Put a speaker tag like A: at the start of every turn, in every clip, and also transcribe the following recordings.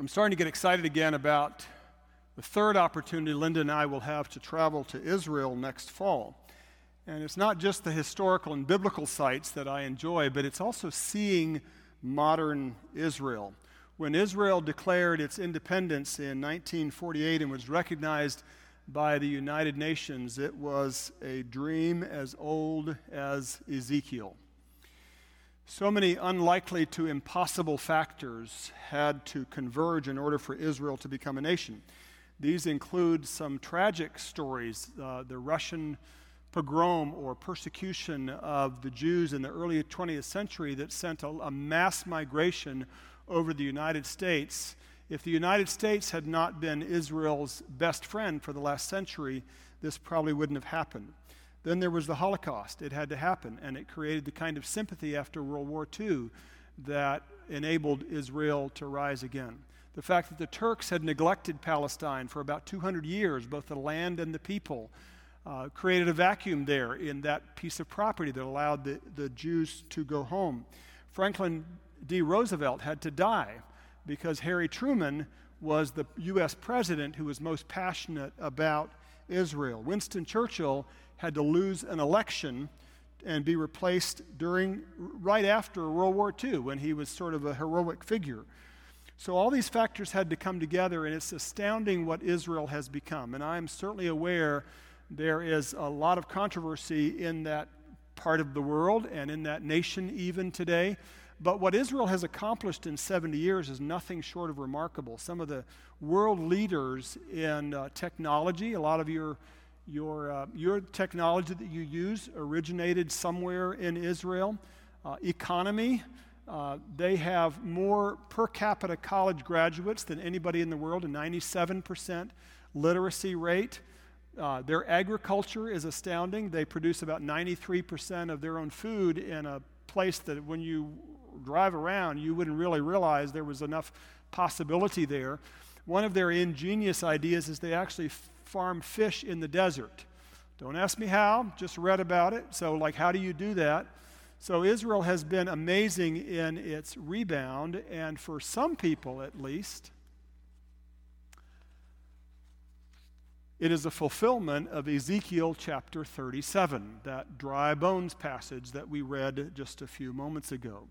A: I'm starting to get excited again about the third opportunity Linda and I will have to travel to Israel next fall. And it's not just the historical and biblical sites that I enjoy, but it's also seeing modern Israel. When Israel declared its independence in 1948 and was recognized by the United Nations, it was a dream as old as Ezekiel. So many unlikely to impossible factors had to converge in order for Israel to become a nation. These include some tragic stories uh, the Russian pogrom or persecution of the Jews in the early 20th century that sent a, a mass migration over the United States. If the United States had not been Israel's best friend for the last century, this probably wouldn't have happened. Then there was the Holocaust. It had to happen, and it created the kind of sympathy after World War II that enabled Israel to rise again. The fact that the Turks had neglected Palestine for about 200 years, both the land and the people, uh, created a vacuum there in that piece of property that allowed the, the Jews to go home. Franklin D. Roosevelt had to die because Harry Truman was the U.S. president who was most passionate about Israel. Winston Churchill had to lose an election and be replaced during right after World War II when he was sort of a heroic figure. So all these factors had to come together, and it's astounding what Israel has become. And I'm certainly aware there is a lot of controversy in that part of the world and in that nation even today. But what Israel has accomplished in 70 years is nothing short of remarkable. Some of the world leaders in uh, technology, a lot of your, your, uh, your technology that you use originated somewhere in Israel. Uh, economy, uh, they have more per capita college graduates than anybody in the world, a 97% literacy rate. Uh, their agriculture is astounding. They produce about 93% of their own food in a place that when you drive around, you wouldn't really realize there was enough possibility there. One of their ingenious ideas is they actually farm fish in the desert. Don't ask me how, just read about it. So, like, how do you do that? So, Israel has been amazing in its rebound, and for some people at least, it is a fulfillment of Ezekiel chapter 37, that dry bones passage that we read just a few moments ago.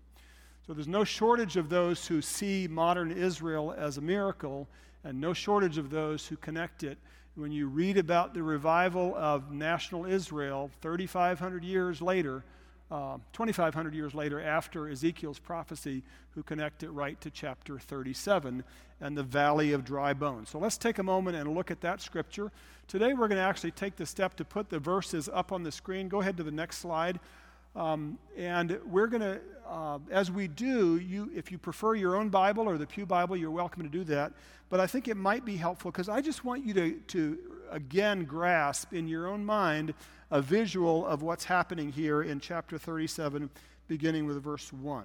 A: So, there's no shortage of those who see modern Israel as a miracle, and no shortage of those who connect it. When you read about the revival of national Israel 3,500 years later, uh, 2,500 years later, after Ezekiel's prophecy, who connect it right to chapter 37 and the valley of dry bones. So let's take a moment and look at that scripture. Today, we're going to actually take the step to put the verses up on the screen. Go ahead to the next slide. Um, and we're going to, uh, as we do, you, if you prefer your own Bible or the Pew Bible, you're welcome to do that. But I think it might be helpful because I just want you to, to again grasp in your own mind a visual of what's happening here in chapter 37, beginning with verse 1.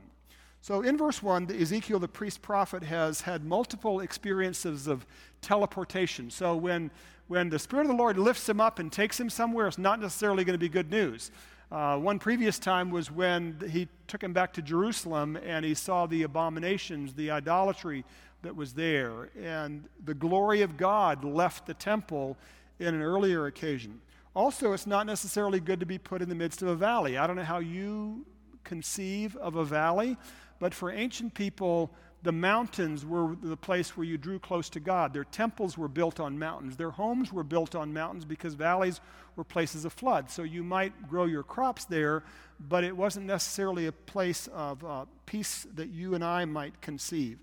A: So, in verse 1, Ezekiel, the priest prophet, has had multiple experiences of teleportation. So, when, when the Spirit of the Lord lifts him up and takes him somewhere, it's not necessarily going to be good news. Uh, one previous time was when he took him back to Jerusalem and he saw the abominations, the idolatry that was there, and the glory of God left the temple in an earlier occasion. Also, it's not necessarily good to be put in the midst of a valley. I don't know how you conceive of a valley, but for ancient people, the mountains were the place where you drew close to God. Their temples were built on mountains. Their homes were built on mountains because valleys were places of flood. So you might grow your crops there, but it wasn't necessarily a place of uh, peace that you and I might conceive.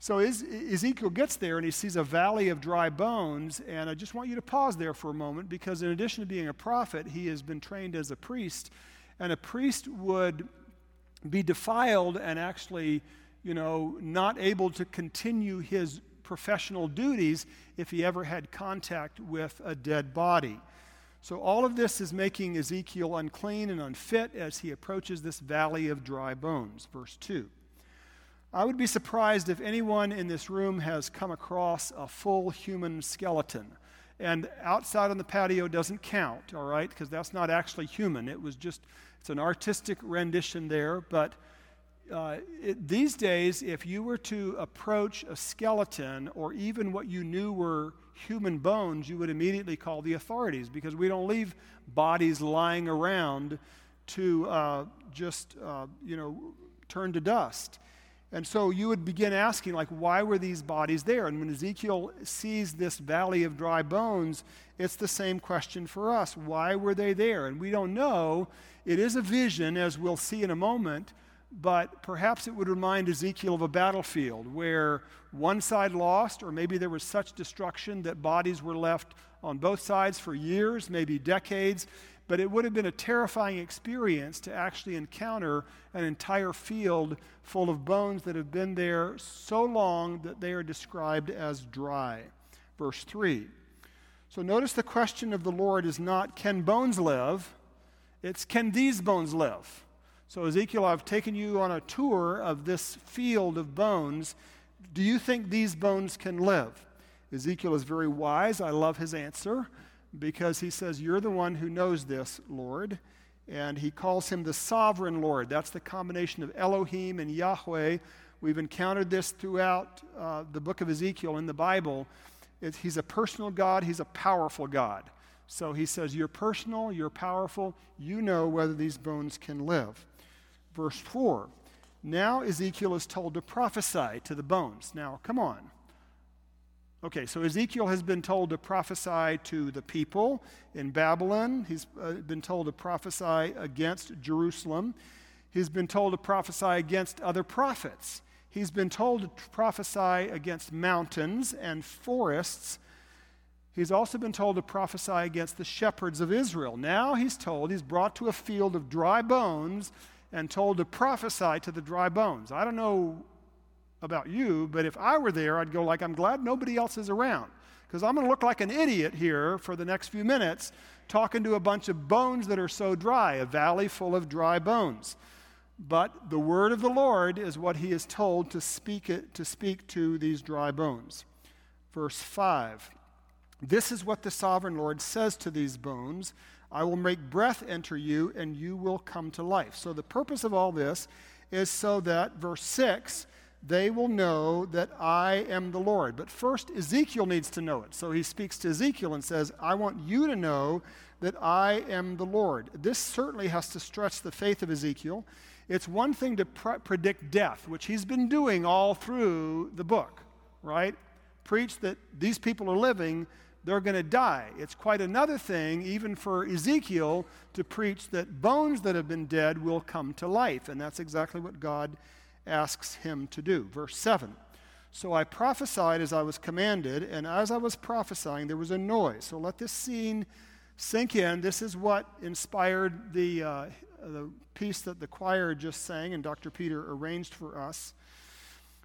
A: So Ezekiel gets there and he sees a valley of dry bones. And I just want you to pause there for a moment because, in addition to being a prophet, he has been trained as a priest. And a priest would be defiled and actually, you know, not able to continue his professional duties if he ever had contact with a dead body. So, all of this is making Ezekiel unclean and unfit as he approaches this valley of dry bones. Verse 2. I would be surprised if anyone in this room has come across a full human skeleton. And outside on the patio doesn't count, all right, because that's not actually human. It was just, it's an artistic rendition there. But uh, it, these days, if you were to approach a skeleton or even what you knew were human bones, you would immediately call the authorities because we don't leave bodies lying around to uh, just, uh, you know, turn to dust. And so you would begin asking, like, why were these bodies there? And when Ezekiel sees this valley of dry bones, it's the same question for us. Why were they there? And we don't know. It is a vision, as we'll see in a moment, but perhaps it would remind Ezekiel of a battlefield where one side lost, or maybe there was such destruction that bodies were left on both sides for years, maybe decades. But it would have been a terrifying experience to actually encounter an entire field full of bones that have been there so long that they are described as dry. Verse 3. So notice the question of the Lord is not, can bones live? It's, can these bones live? So, Ezekiel, I've taken you on a tour of this field of bones. Do you think these bones can live? Ezekiel is very wise. I love his answer because he says, You're the one who knows this, Lord. And he calls him the sovereign Lord. That's the combination of Elohim and Yahweh. We've encountered this throughout uh, the book of Ezekiel in the Bible. It, he's a personal God, he's a powerful God. So he says, You're personal, you're powerful, you know whether these bones can live. Verse 4 Now Ezekiel is told to prophesy to the bones. Now, come on. Okay, so Ezekiel has been told to prophesy to the people in Babylon. He's uh, been told to prophesy against Jerusalem. He's been told to prophesy against other prophets. He's been told to prophesy against mountains and forests. He's also been told to prophesy against the shepherds of Israel. Now he's told, he's brought to a field of dry bones and told to prophesy to the dry bones. I don't know about you, but if I were there, I'd go like, I'm glad nobody else is around because I'm going to look like an idiot here for the next few minutes talking to a bunch of bones that are so dry, a valley full of dry bones. But the word of the Lord is what he is told to speak it to speak to these dry bones. Verse 5. This is what the sovereign Lord says to these bones I will make breath enter you, and you will come to life. So, the purpose of all this is so that, verse 6, they will know that I am the Lord. But first, Ezekiel needs to know it. So he speaks to Ezekiel and says, I want you to know that I am the Lord. This certainly has to stretch the faith of Ezekiel. It's one thing to pre- predict death, which he's been doing all through the book, right? Preach that these people are living, they're going to die. It's quite another thing, even for Ezekiel, to preach that bones that have been dead will come to life. And that's exactly what God asks him to do. Verse 7 So I prophesied as I was commanded, and as I was prophesying, there was a noise. So let this scene sink in. This is what inspired the, uh, the piece that the choir just sang and Dr. Peter arranged for us.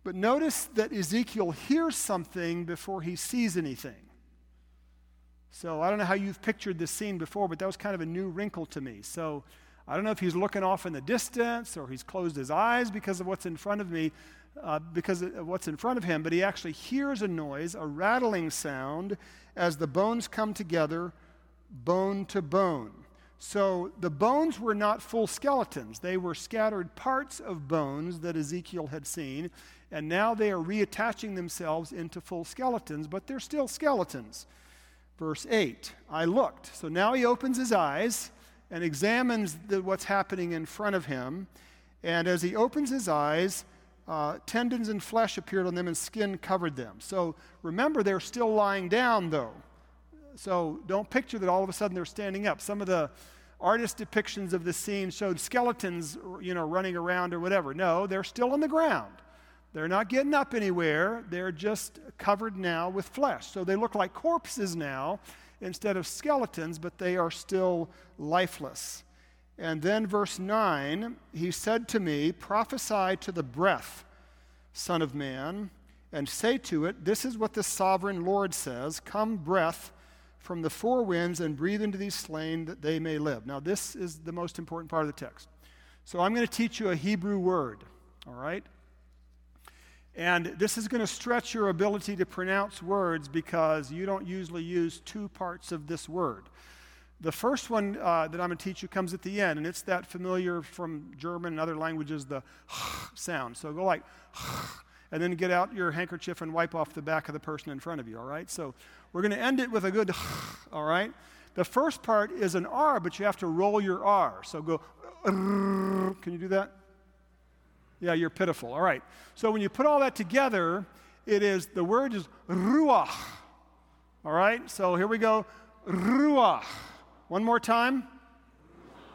A: But notice that Ezekiel hears something before he sees anything. So I don't know how you've pictured this scene before, but that was kind of a new wrinkle to me. So I don't know if he's looking off in the distance or he's closed his eyes because of what's in front of me, uh, because of what's in front of him, but he actually hears a noise, a rattling sound, as the bones come together, bone to bone. So the bones were not full skeletons, they were scattered parts of bones that Ezekiel had seen, and now they are reattaching themselves into full skeletons, but they're still skeletons. Verse 8 I looked. So now he opens his eyes and examines the, what's happening in front of him. And as he opens his eyes, uh, tendons and flesh appeared on them, and skin covered them. So remember, they're still lying down, though. So don't picture that all of a sudden they're standing up. Some of the artist depictions of the scene showed skeletons, you know, running around or whatever. No, they're still on the ground. They're not getting up anywhere. They're just covered now with flesh. So they look like corpses now, instead of skeletons, but they are still lifeless. And then, verse 9, he said to me, Prophesy to the breath, Son of Man, and say to it, This is what the sovereign Lord says Come, breath from the four winds, and breathe into these slain that they may live. Now, this is the most important part of the text. So, I'm going to teach you a Hebrew word, all right? And this is going to stretch your ability to pronounce words because you don't usually use two parts of this word. The first one uh, that I'm going to teach you comes at the end, and it's that familiar from German and other languages, the sound. So go like, and then get out your handkerchief and wipe off the back of the person in front of you, all right? So we're going to end it with a good, all right? The first part is an R, but you have to roll your R. So go, can you do that? Yeah, you're pitiful. All right. So when you put all that together, it is, the word is ruach. All right? So here we go. Ruach. One more time.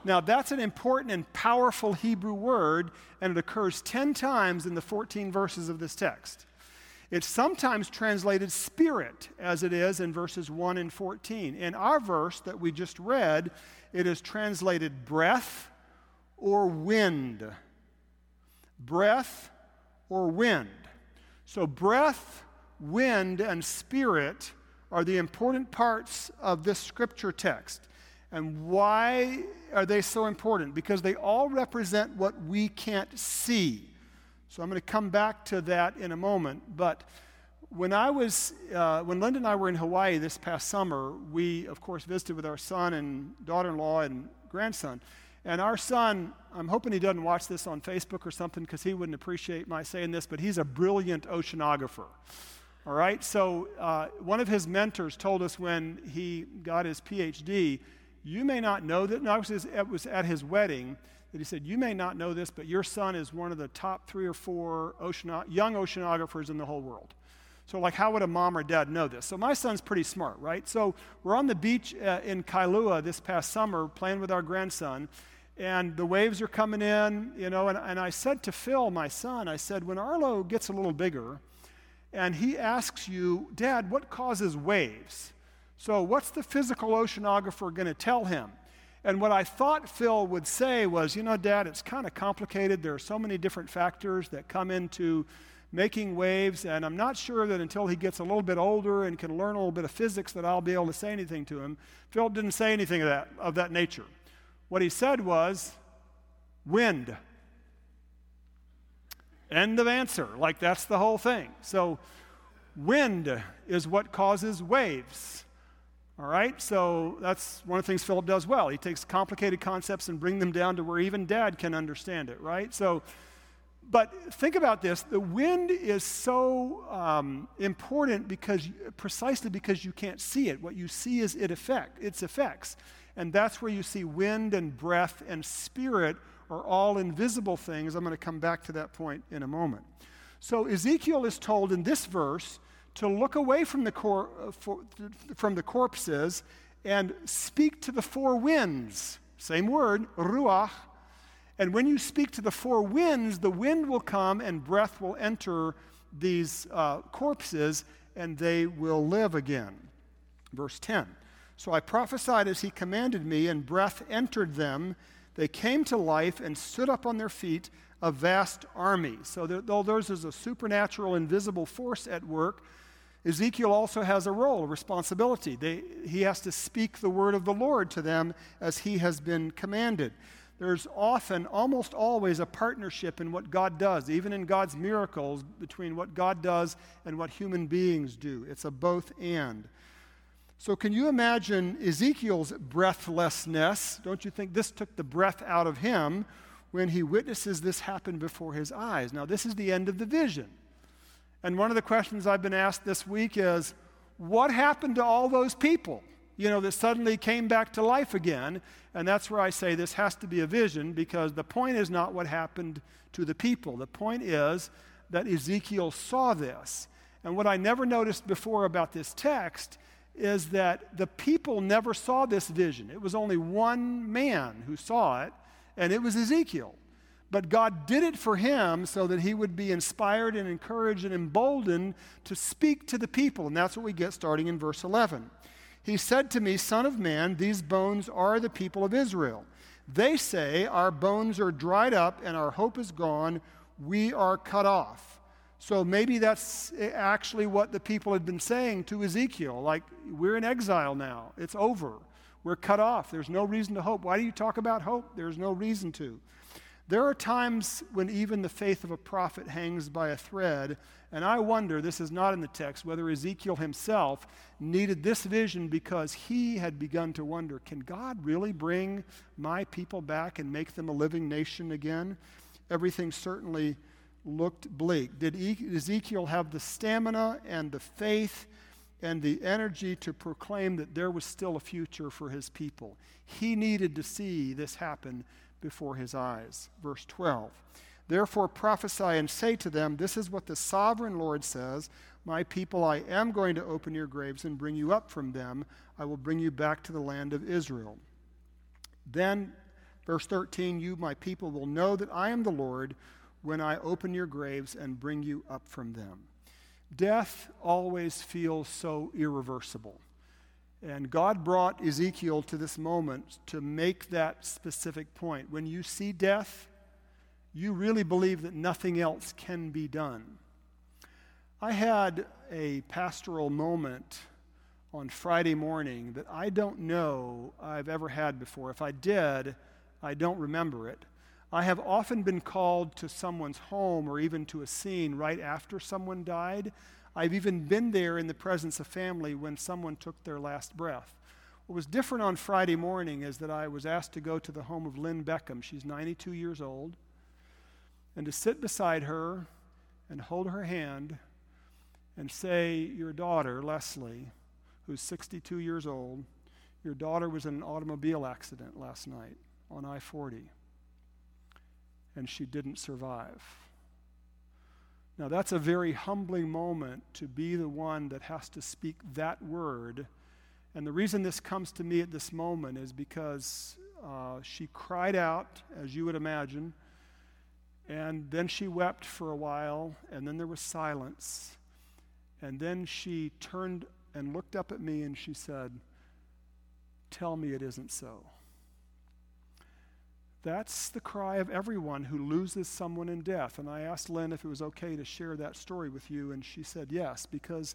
A: Now, that's an important and powerful Hebrew word, and it occurs 10 times in the 14 verses of this text. It's sometimes translated spirit, as it is in verses 1 and 14. In our verse that we just read, it is translated breath or wind. Breath or wind. So, breath, wind, and spirit are the important parts of this scripture text. And why are they so important? Because they all represent what we can't see. So I'm going to come back to that in a moment. But when I was, uh, when Linda and I were in Hawaii this past summer, we, of course, visited with our son and daughter in law and grandson. And our son, I'm hoping he doesn't watch this on Facebook or something because he wouldn't appreciate my saying this, but he's a brilliant oceanographer. All right? So, uh, one of his mentors told us when he got his PhD, you may not know that, no, it was at his wedding that he said, You may not know this, but your son is one of the top three or four young oceanographers in the whole world. So, like, how would a mom or dad know this? So, my son's pretty smart, right? So, we're on the beach uh, in Kailua this past summer playing with our grandson, and the waves are coming in, you know. And, and I said to Phil, my son, I said, when Arlo gets a little bigger and he asks you, Dad, what causes waves? So, what's the physical oceanographer going to tell him? And what I thought Phil would say was, you know, Dad, it's kind of complicated. There are so many different factors that come into making waves, and I'm not sure that until he gets a little bit older and can learn a little bit of physics that I'll be able to say anything to him. Philip didn't say anything of that, of that nature. What he said was, wind. End of answer. Like that's the whole thing. So, wind is what causes waves. All right, so that's one of the things Philip does well. He takes complicated concepts and bring them down to where even dad can understand it, right? So, but think about this: the wind is so um, important because precisely because you can't see it. What you see is it effect, its effects, and that's where you see wind and breath and spirit are all invisible things. I'm going to come back to that point in a moment. So Ezekiel is told in this verse to look away from the, cor- uh, for, from the corpses and speak to the four winds. Same word, ruach. And when you speak to the four winds, the wind will come and breath will enter these uh, corpses and they will live again. Verse 10. So I prophesied as he commanded me, and breath entered them. They came to life and stood up on their feet, a vast army. So, though there's a supernatural, invisible force at work, Ezekiel also has a role, a responsibility. They, he has to speak the word of the Lord to them as he has been commanded. There's often, almost always, a partnership in what God does, even in God's miracles, between what God does and what human beings do. It's a both and. So, can you imagine Ezekiel's breathlessness? Don't you think this took the breath out of him when he witnesses this happen before his eyes? Now, this is the end of the vision. And one of the questions I've been asked this week is what happened to all those people, you know, that suddenly came back to life again? And that's where I say this has to be a vision because the point is not what happened to the people. The point is that Ezekiel saw this. And what I never noticed before about this text is that the people never saw this vision. It was only one man who saw it, and it was Ezekiel. But God did it for him so that he would be inspired and encouraged and emboldened to speak to the people. And that's what we get starting in verse 11. He said to me, Son of man, these bones are the people of Israel. They say, Our bones are dried up and our hope is gone. We are cut off. So maybe that's actually what the people had been saying to Ezekiel like, we're in exile now. It's over. We're cut off. There's no reason to hope. Why do you talk about hope? There's no reason to. There are times when even the faith of a prophet hangs by a thread, and I wonder, this is not in the text, whether Ezekiel himself needed this vision because he had begun to wonder can God really bring my people back and make them a living nation again? Everything certainly looked bleak. Did Ezekiel have the stamina and the faith and the energy to proclaim that there was still a future for his people? He needed to see this happen before his eyes. Verse 12. Therefore prophesy and say to them, This is what the sovereign Lord says My people, I am going to open your graves and bring you up from them. I will bring you back to the land of Israel. Then, verse 13, you, my people, will know that I am the Lord when I open your graves and bring you up from them. Death always feels so irreversible. And God brought Ezekiel to this moment to make that specific point. When you see death, you really believe that nothing else can be done. I had a pastoral moment on Friday morning that I don't know I've ever had before. If I did, I don't remember it. I have often been called to someone's home or even to a scene right after someone died I've even been there in the presence of family when someone took their last breath. What was different on Friday morning is that I was asked to go to the home of Lynn Beckham. She's 92 years old. And to sit beside her and hold her hand and say, Your daughter, Leslie, who's 62 years old, your daughter was in an automobile accident last night on I 40, and she didn't survive. Now, that's a very humbling moment to be the one that has to speak that word. And the reason this comes to me at this moment is because uh, she cried out, as you would imagine, and then she wept for a while, and then there was silence. And then she turned and looked up at me and she said, Tell me it isn't so. That's the cry of everyone who loses someone in death. And I asked Lynn if it was okay to share that story with you, and she said yes, because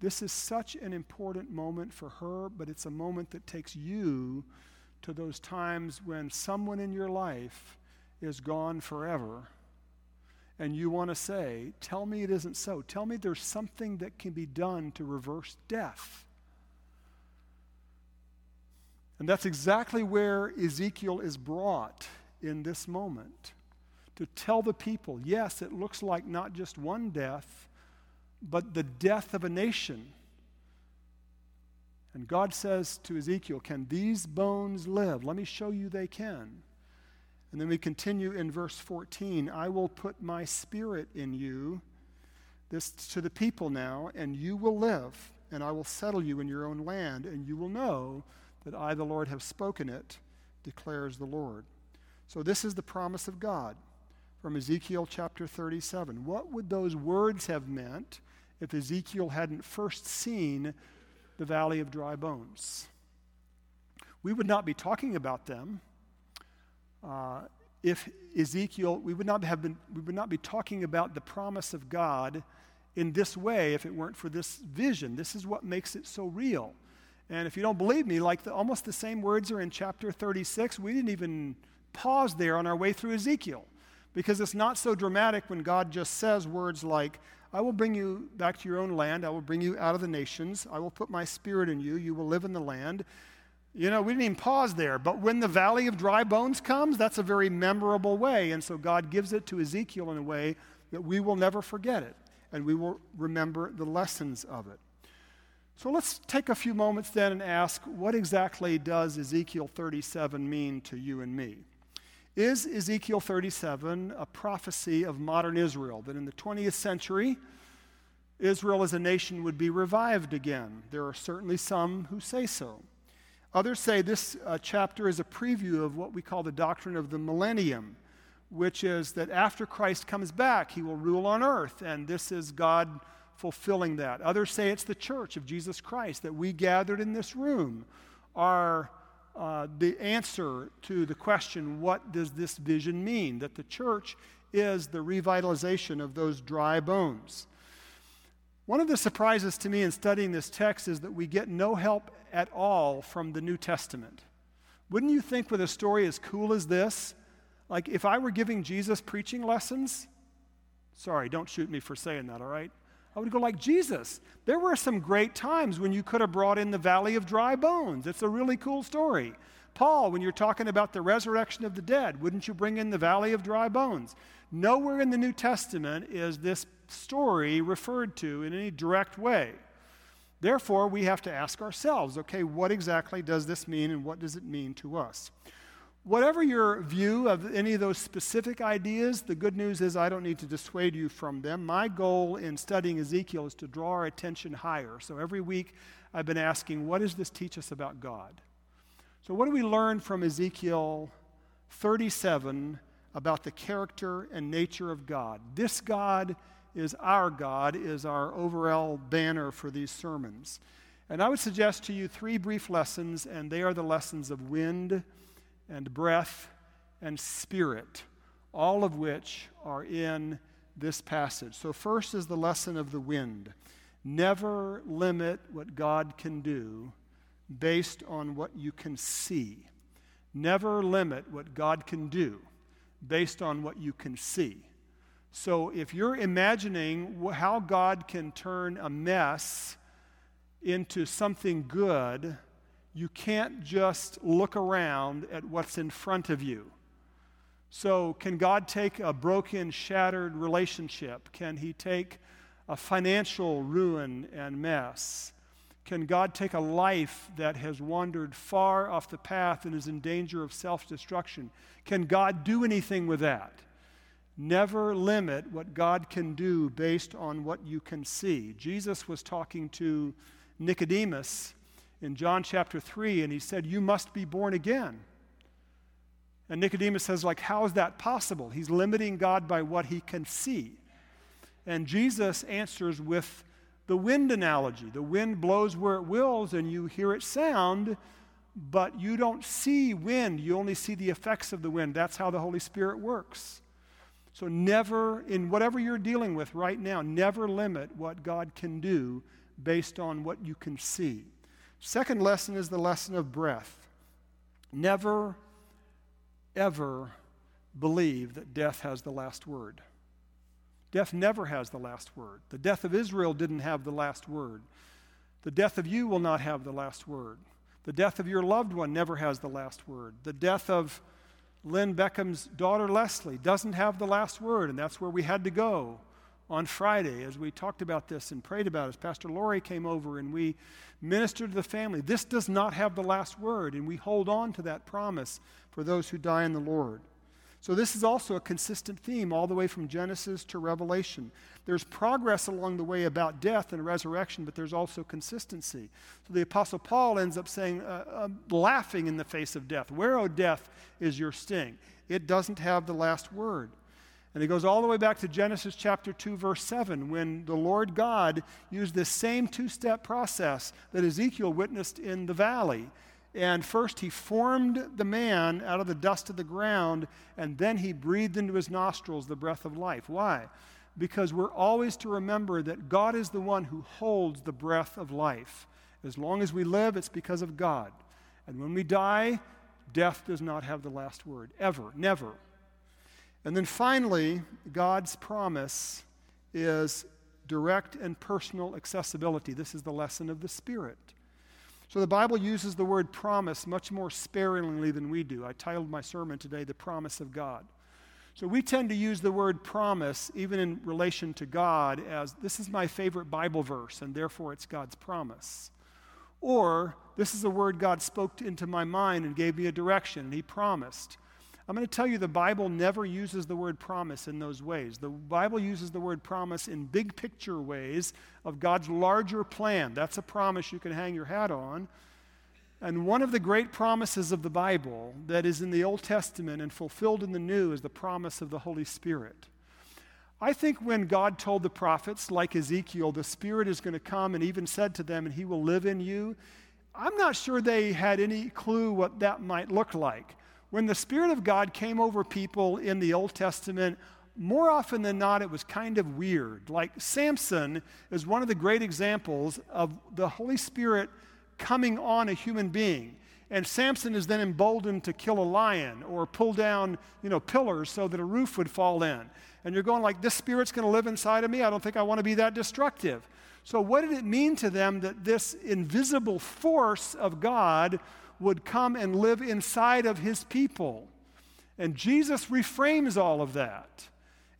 A: this is such an important moment for her, but it's a moment that takes you to those times when someone in your life is gone forever. And you want to say, Tell me it isn't so. Tell me there's something that can be done to reverse death. And that's exactly where Ezekiel is brought in this moment to tell the people yes, it looks like not just one death, but the death of a nation. And God says to Ezekiel, Can these bones live? Let me show you they can. And then we continue in verse 14 I will put my spirit in you, this to the people now, and you will live, and I will settle you in your own land, and you will know that I, the Lord, have spoken it, declares the Lord. So, this is the promise of God from Ezekiel chapter 37. What would those words have meant if Ezekiel hadn't first seen the valley of dry bones? We would not be talking about them. Uh, if Ezekiel, we would not have been, we would not be talking about the promise of God in this way if it weren't for this vision. This is what makes it so real. And if you don't believe me, like the, almost the same words are in chapter 36. We didn't even pause there on our way through Ezekiel because it's not so dramatic when God just says words like, I will bring you back to your own land. I will bring you out of the nations. I will put my spirit in you. You will live in the land. You know, we didn't even pause there. But when the valley of dry bones comes, that's a very memorable way. And so God gives it to Ezekiel in a way that we will never forget it and we will remember the lessons of it. So let's take a few moments then and ask what exactly does Ezekiel 37 mean to you and me? Is Ezekiel 37 a prophecy of modern Israel, that in the 20th century, Israel as a nation would be revived again? There are certainly some who say so. Others say this uh, chapter is a preview of what we call the doctrine of the millennium, which is that after Christ comes back, he will rule on earth, and this is God fulfilling that. Others say it's the church of Jesus Christ, that we gathered in this room are uh, the answer to the question, what does this vision mean? That the church is the revitalization of those dry bones. One of the surprises to me in studying this text is that we get no help at all from the New Testament. Wouldn't you think, with a story as cool as this, Like if I were giving Jesus preaching lessons, sorry, don't shoot me for saying that, all right? I would go like Jesus. There were some great times when you could have brought in the valley of dry bones. It's a really cool story. Paul, when you're talking about the resurrection of the dead, wouldn't you bring in the valley of dry bones? Nowhere in the New Testament is this story referred to in any direct way. Therefore, we have to ask ourselves okay, what exactly does this mean and what does it mean to us? Whatever your view of any of those specific ideas, the good news is I don't need to dissuade you from them. My goal in studying Ezekiel is to draw our attention higher. So every week I've been asking, what does this teach us about God? So, what do we learn from Ezekiel 37 about the character and nature of God? This God is our God, is our overall banner for these sermons. And I would suggest to you three brief lessons, and they are the lessons of wind and breath and spirit, all of which are in this passage. So, first is the lesson of the wind. Never limit what God can do based on what you can see. Never limit what God can do based on what you can see. So, if you're imagining how God can turn a mess into something good, you can't just look around at what's in front of you. So, can God take a broken, shattered relationship? Can He take a financial ruin and mess? Can God take a life that has wandered far off the path and is in danger of self destruction? Can God do anything with that? Never limit what God can do based on what you can see. Jesus was talking to Nicodemus in John chapter 3, and he said, You must be born again. And Nicodemus says, like, how is that possible? He's limiting God by what he can see. And Jesus answers with the wind analogy. The wind blows where it wills, and you hear it sound, but you don't see wind. You only see the effects of the wind. That's how the Holy Spirit works. So, never, in whatever you're dealing with right now, never limit what God can do based on what you can see. Second lesson is the lesson of breath. Never, ever believe that death has the last word. Death never has the last word. The death of Israel didn't have the last word. The death of you will not have the last word. The death of your loved one never has the last word. The death of Lynn Beckham's daughter Leslie doesn't have the last word, and that's where we had to go on Friday as we talked about this and prayed about it. As Pastor Lori came over and we ministered to the family. This does not have the last word, and we hold on to that promise for those who die in the Lord. So, this is also a consistent theme all the way from Genesis to Revelation. There's progress along the way about death and resurrection, but there's also consistency. So, the Apostle Paul ends up saying, uh, uh, laughing in the face of death, Where, O death, is your sting? It doesn't have the last word. And it goes all the way back to Genesis chapter 2, verse 7, when the Lord God used this same two step process that Ezekiel witnessed in the valley. And first, he formed the man out of the dust of the ground, and then he breathed into his nostrils the breath of life. Why? Because we're always to remember that God is the one who holds the breath of life. As long as we live, it's because of God. And when we die, death does not have the last word, ever, never. And then finally, God's promise is direct and personal accessibility. This is the lesson of the Spirit. So the Bible uses the word promise much more sparingly than we do. I titled my sermon today, The Promise of God. So we tend to use the word promise, even in relation to God, as this is my favorite Bible verse, and therefore it's God's promise. Or this is a word God spoke into my mind and gave me a direction, and He promised. I'm going to tell you the Bible never uses the word promise in those ways. The Bible uses the word promise in big picture ways of God's larger plan. That's a promise you can hang your hat on. And one of the great promises of the Bible that is in the Old Testament and fulfilled in the New is the promise of the Holy Spirit. I think when God told the prophets, like Ezekiel, the Spirit is going to come and even said to them, and He will live in you, I'm not sure they had any clue what that might look like. When the Spirit of God came over people in the Old Testament, more often than not, it was kind of weird. Like Samson is one of the great examples of the Holy Spirit coming on a human being. And Samson is then emboldened to kill a lion or pull down, you know, pillars so that a roof would fall in. And you're going like, this spirit's going to live inside of me. I don't think I want to be that destructive. So, what did it mean to them that this invisible force of God would come and live inside of his people? And Jesus reframes all of that.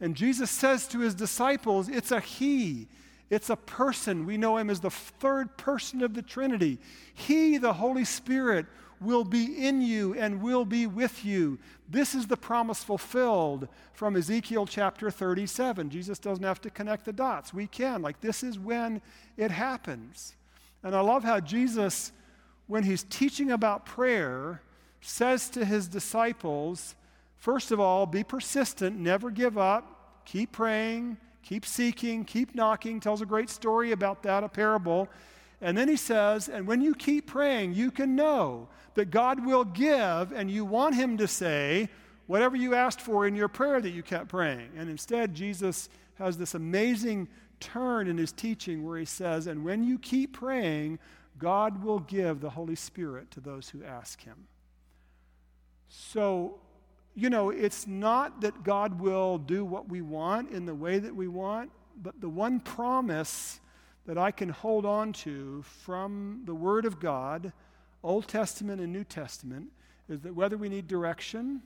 A: And Jesus says to his disciples, it's a he. It's a person. We know him as the third person of the Trinity. He, the Holy Spirit, will be in you and will be with you. This is the promise fulfilled from Ezekiel chapter 37. Jesus doesn't have to connect the dots. We can. Like, this is when it happens. And I love how Jesus, when he's teaching about prayer, says to his disciples, first of all, be persistent, never give up, keep praying, keep seeking, keep knocking. Tells a great story about that, a parable. And then he says, and when you keep praying, you can know that God will give, and you want him to say whatever you asked for in your prayer that you kept praying. And instead, Jesus has this amazing turn in his teaching where he says, and when you keep praying, God will give the Holy Spirit to those who ask him. So, you know, it's not that God will do what we want in the way that we want, but the one promise that I can hold on to from the Word of God, Old Testament and New Testament, is that whether we need direction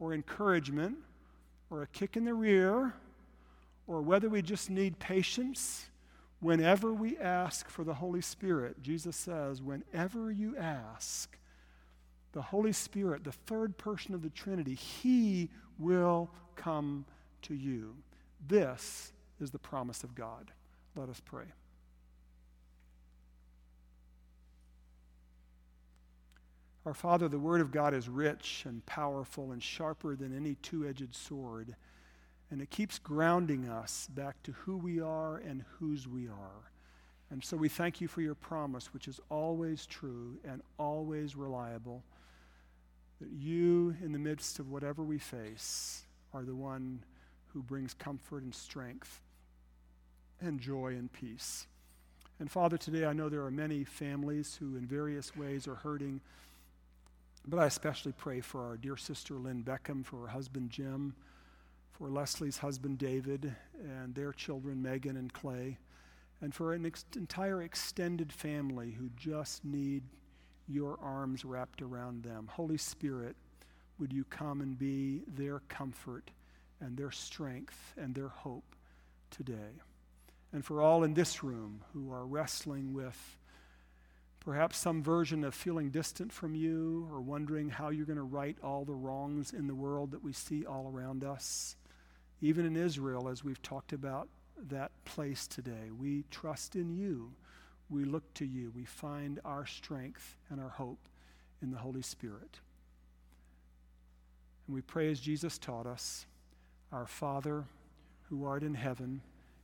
A: or encouragement or a kick in the rear, or whether we just need patience, whenever we ask for the Holy Spirit, Jesus says, whenever you ask, the Holy Spirit, the third person of the Trinity, He will come to you. This is the promise of God. Let us pray. Our Father, the Word of God is rich and powerful and sharper than any two edged sword, and it keeps grounding us back to who we are and whose we are. And so we thank you for your promise, which is always true and always reliable, that you, in the midst of whatever we face, are the one who brings comfort and strength and joy and peace. And Father, today I know there are many families who, in various ways, are hurting but I especially pray for our dear sister Lynn Beckham, for her husband Jim, for Leslie's husband David, and their children Megan and Clay, and for an ex- entire extended family who just need your arms wrapped around them. Holy Spirit, would you come and be their comfort and their strength and their hope today? And for all in this room who are wrestling with perhaps some version of feeling distant from you or wondering how you're going to right all the wrongs in the world that we see all around us. Even in Israel, as we've talked about that place today, we trust in you. We look to you. We find our strength and our hope in the Holy Spirit. And we pray as Jesus taught us Our Father, who art in heaven,